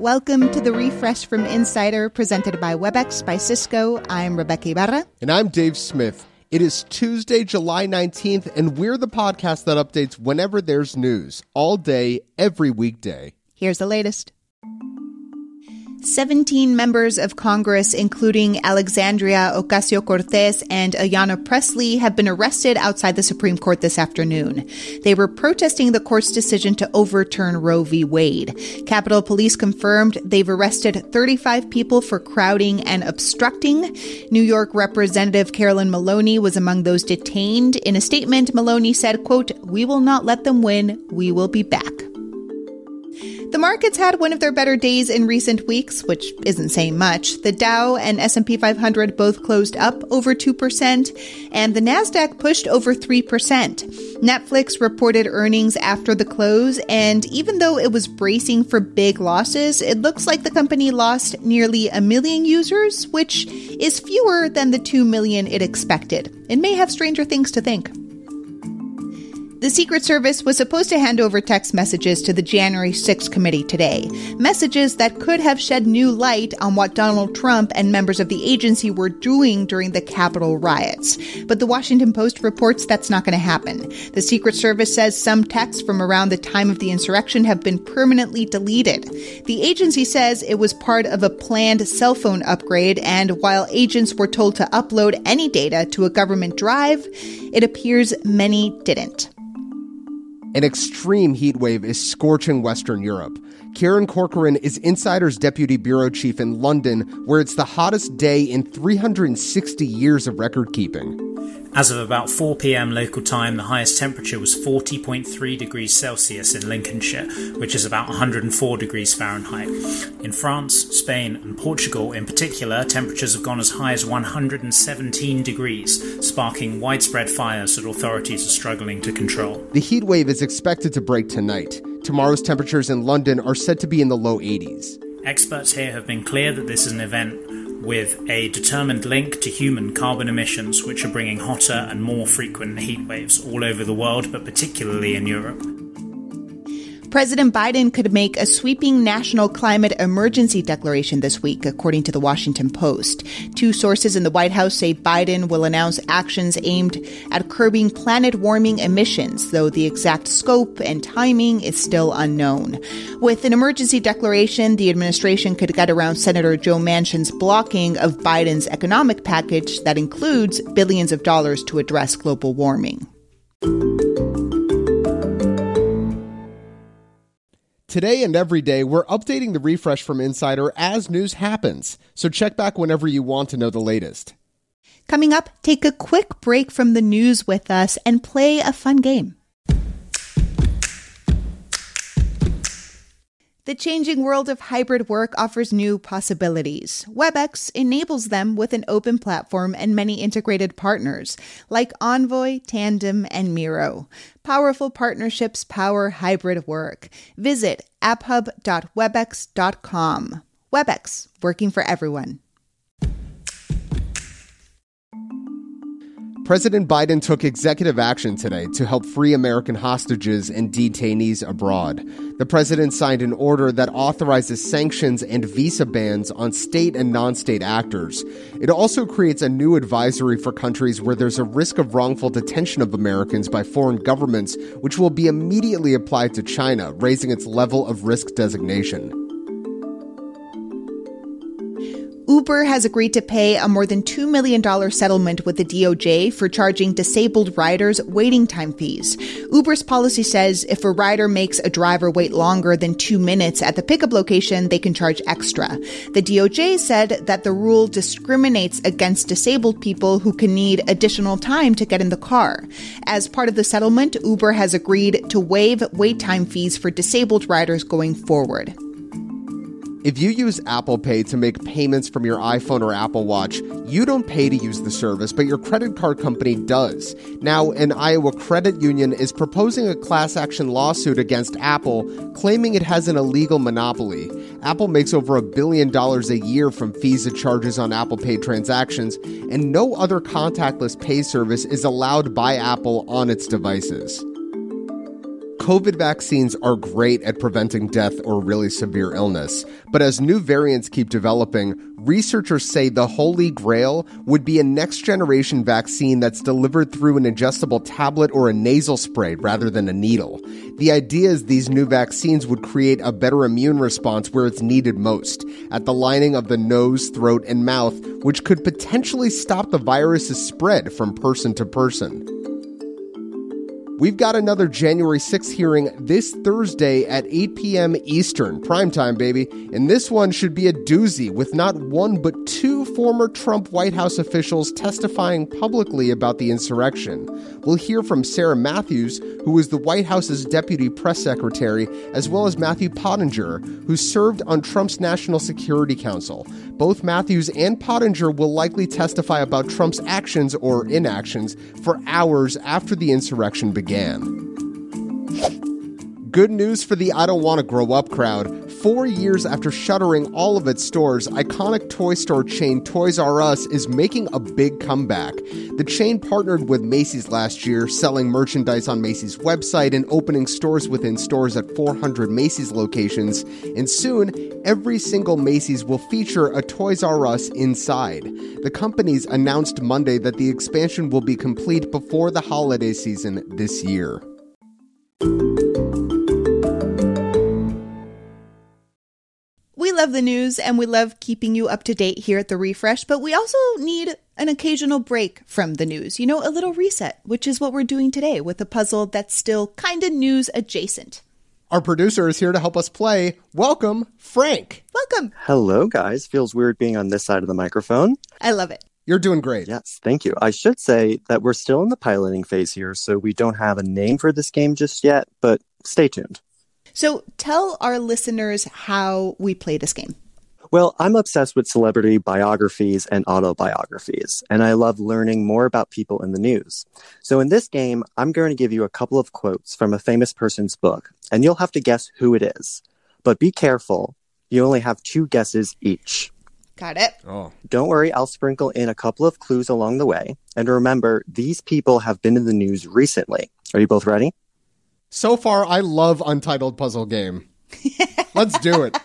Welcome to the refresh from Insider presented by WebEx by Cisco. I'm Rebeca Ibarra. And I'm Dave Smith. It is Tuesday, July 19th, and we're the podcast that updates whenever there's news, all day, every weekday. Here's the latest. 17 members of Congress, including Alexandria Ocasio Cortez and Ayanna Pressley, have been arrested outside the Supreme Court this afternoon. They were protesting the court's decision to overturn Roe v. Wade. Capitol Police confirmed they've arrested 35 people for crowding and obstructing. New York Representative Carolyn Maloney was among those detained. In a statement, Maloney said, quote, We will not let them win. We will be back. The markets had one of their better days in recent weeks, which isn't saying much. The Dow and S&P 500 both closed up over 2% and the Nasdaq pushed over 3%. Netflix reported earnings after the close and even though it was bracing for big losses, it looks like the company lost nearly a million users, which is fewer than the 2 million it expected. It may have stranger things to think. The Secret Service was supposed to hand over text messages to the January 6th committee today. Messages that could have shed new light on what Donald Trump and members of the agency were doing during the Capitol riots. But the Washington Post reports that's not going to happen. The Secret Service says some texts from around the time of the insurrection have been permanently deleted. The agency says it was part of a planned cell phone upgrade, and while agents were told to upload any data to a government drive, it appears many didn't. An extreme heat wave is scorching Western Europe. Kieran Corcoran is Insider's deputy bureau chief in London, where it's the hottest day in 360 years of record keeping. As of about 4 pm local time, the highest temperature was 40.3 degrees Celsius in Lincolnshire, which is about 104 degrees Fahrenheit. In France, Spain, and Portugal in particular, temperatures have gone as high as 117 degrees, sparking widespread fires that authorities are struggling to control. The heat wave is expected to break tonight. Tomorrow's temperatures in London are said to be in the low 80s. Experts here have been clear that this is an event with a determined link to human carbon emissions, which are bringing hotter and more frequent heat waves all over the world, but particularly in Europe. President Biden could make a sweeping national climate emergency declaration this week, according to the Washington Post. Two sources in the White House say Biden will announce actions aimed at curbing planet warming emissions, though the exact scope and timing is still unknown. With an emergency declaration, the administration could get around Senator Joe Manchin's blocking of Biden's economic package that includes billions of dollars to address global warming. Today and every day, we're updating the refresh from Insider as news happens. So check back whenever you want to know the latest. Coming up, take a quick break from the news with us and play a fun game. The changing world of hybrid work offers new possibilities. WebEx enables them with an open platform and many integrated partners like Envoy, Tandem, and Miro. Powerful partnerships power hybrid work. Visit apphub.webex.com. WebEx, working for everyone. President Biden took executive action today to help free American hostages and detainees abroad. The president signed an order that authorizes sanctions and visa bans on state and non state actors. It also creates a new advisory for countries where there's a risk of wrongful detention of Americans by foreign governments, which will be immediately applied to China, raising its level of risk designation. Uber has agreed to pay a more than $2 million settlement with the DOJ for charging disabled riders waiting time fees. Uber's policy says if a rider makes a driver wait longer than two minutes at the pickup location, they can charge extra. The DOJ said that the rule discriminates against disabled people who can need additional time to get in the car. As part of the settlement, Uber has agreed to waive wait time fees for disabled riders going forward. If you use Apple Pay to make payments from your iPhone or Apple Watch, you don't pay to use the service, but your credit card company does. Now, an Iowa credit union is proposing a class action lawsuit against Apple, claiming it has an illegal monopoly. Apple makes over a billion dollars a year from fees it charges on Apple Pay transactions, and no other contactless pay service is allowed by Apple on its devices. COVID vaccines are great at preventing death or really severe illness, but as new variants keep developing, researchers say the holy grail would be a next generation vaccine that's delivered through an adjustable tablet or a nasal spray rather than a needle. The idea is these new vaccines would create a better immune response where it's needed most, at the lining of the nose, throat, and mouth, which could potentially stop the virus's spread from person to person. We've got another January 6th hearing this Thursday at 8 p.m. Eastern, primetime, baby. And this one should be a doozy with not one but two former Trump White House officials testifying publicly about the insurrection. We'll hear from Sarah Matthews, who was the White House's deputy press secretary, as well as Matthew Pottinger, who served on Trump's National Security Council. Both Matthews and Pottinger will likely testify about Trump's actions or inactions for hours after the insurrection began. Good news for the I don't want to grow up crowd. Four years after shuttering all of its stores, iconic toy store chain Toys R Us is making a big comeback. The chain partnered with Macy's last year, selling merchandise on Macy's website and opening stores within stores at 400 Macy's locations. And soon, every single Macy's will feature a Toys R Us inside. The companies announced Monday that the expansion will be complete before the holiday season this year. Love the news and we love keeping you up to date here at the refresh, but we also need an occasional break from the news. You know, a little reset, which is what we're doing today with a puzzle that's still kind of news adjacent. Our producer is here to help us play. Welcome, Frank. Welcome. Hello, guys. Feels weird being on this side of the microphone. I love it. You're doing great. Yes, thank you. I should say that we're still in the piloting phase here, so we don't have a name for this game just yet, but stay tuned. So tell our listeners how we play this game. Well, I'm obsessed with celebrity biographies and autobiographies, and I love learning more about people in the news. So in this game, I'm going to give you a couple of quotes from a famous person's book, and you'll have to guess who it is. But be careful, you only have two guesses each. Got it. Oh. Don't worry, I'll sprinkle in a couple of clues along the way. And remember, these people have been in the news recently. Are you both ready? So far, I love Untitled Puzzle Game. Let's do it.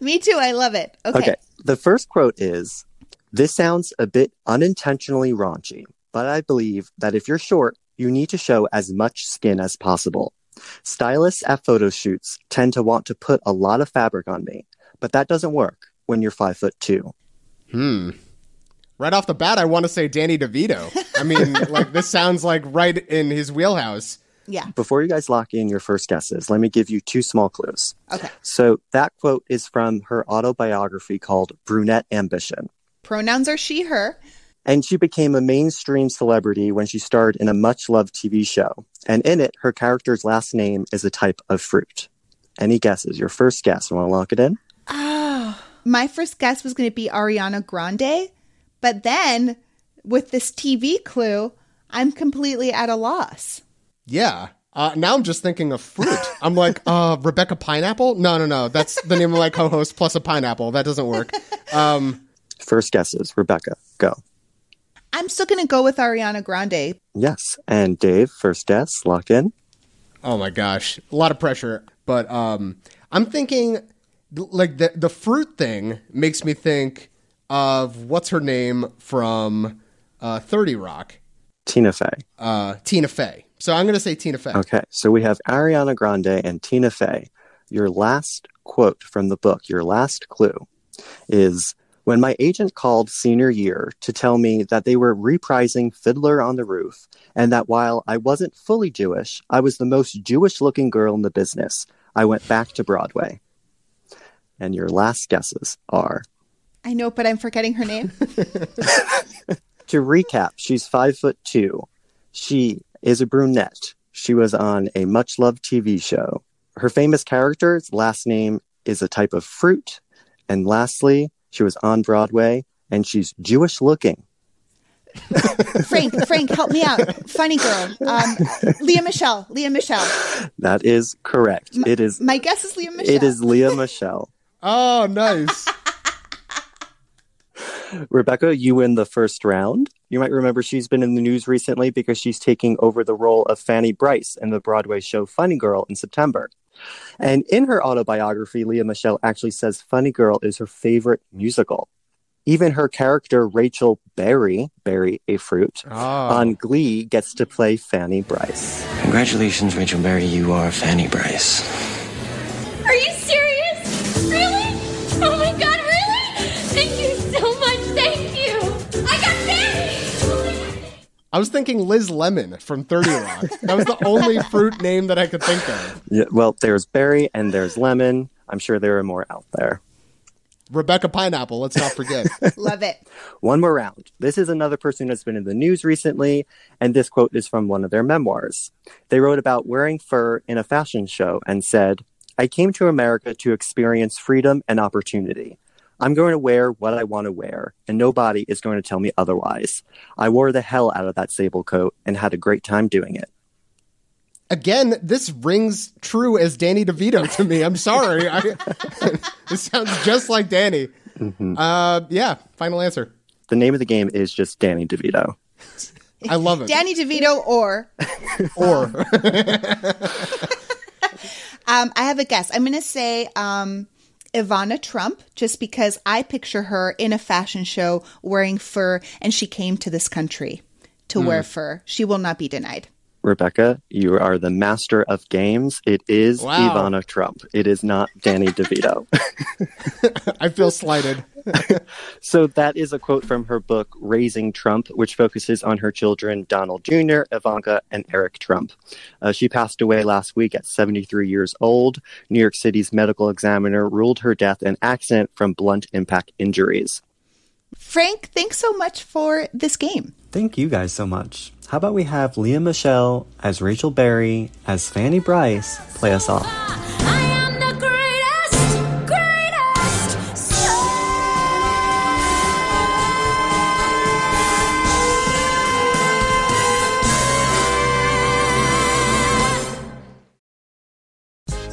Me too. I love it. Okay. Okay. The first quote is This sounds a bit unintentionally raunchy, but I believe that if you're short, you need to show as much skin as possible. Stylists at photo shoots tend to want to put a lot of fabric on me, but that doesn't work when you're five foot two. Hmm. Right off the bat, I want to say Danny DeVito. I mean, like, this sounds like right in his wheelhouse. Yeah. Before you guys lock in your first guesses, let me give you two small clues. Okay. So that quote is from her autobiography called Brunette Ambition. Pronouns are she, her. And she became a mainstream celebrity when she starred in a much loved TV show. And in it, her character's last name is a type of fruit. Any guesses? Your first guess. Want to lock it in? Oh, my first guess was going to be Ariana Grande. But then with this TV clue, I'm completely at a loss. Yeah. Uh, now I'm just thinking of fruit. I'm like, uh, Rebeca Pineapple? No, no, no. That's the name of my co host plus a pineapple. That doesn't work. Um, First guesses. Rebeca, go. I'm still going to go with Ariana Grande. Yes. And Dave, first guess, locked in. oh my gosh. A lot of pressure. But um, I'm thinking, like, the, the fruit thing makes me think of what's her name from uh, 30 Rock? Tina Fey. Uh, Tina Fey. So I'm going to say Tina Fey. Okay. So we have Ariana Grande and Tina Fey. Your last quote from the book, your last clue is when my agent called senior year to tell me that they were reprising Fiddler on the Roof and that while I wasn't fully Jewish, I was the most Jewish looking girl in the business, I went back to Broadway. And your last guesses are I know, but I'm forgetting her name. to recap, she's five foot two. She is a brunette. She was on a much loved TV show. Her famous character's last name is a type of fruit. And lastly, she was on Broadway and she's Jewish looking. Frank, Frank, help me out. Funny girl. Um, Lea Michele. Lea Michele. That is correct. it is My guess is Lea Michele. it is Lea Michele. Oh, nice. Rebeca, you win the first round. You might remember she's been in the news recently because she's taking over the role of Fanny Brice in the Broadway show Funny Girl in September. And in her autobiography, Lea Michele actually says Funny Girl is her favorite musical. Even her character, Rachel Berry, Berry a fruit, Oh. on Glee gets to play Fanny Brice. Congratulations, Rachel Berry. You are Fanny Brice. I was thinking Liz Lemon from 30 Rock. that was the only fruit name that I could think of. Yeah, well, there's Berry and there's Lemon. I'm sure there are more out there. Rebeca Pineapple, let's not forget. Love it. One more round. This is another person that's been in the news recently, and this quote is from one of their memoirs. They wrote about wearing fur in a fashion show and said, I came to America to experience freedom and opportunity. I'm going to wear what I want to wear, and nobody is going to tell me otherwise. I wore the hell out of that sable coat and had a great time doing it. Again, this rings true as Danny DeVito to me. I'm sorry. I, this sounds just like Danny. Uh, yeah, final answer. The name of the game is just Danny DeVito. I love it. Danny DeVito or or um, I have a guess. I'm going to say um, Ivana Trump, just because I picture her in a fashion show wearing fur, and she came to this country to wear hmm. fur. She will not be denied. Rebeca, you are the master of games. It is Wow. Ivana Trump. It is not Danny DeVito. I feel slighted. So that is a quote from her book, Raising Trump, which focuses on her children, Donald Jr., Ivanka, and Eric Trump. Uh, she passed away last week at 73 years old. New York City's medical examiner ruled her death an accident from blunt impact injuries. Frank, thanks so much for this game. Thank you guys so much. How about we have Lea Michele as Rachel Berry as Fanny Brice play us off?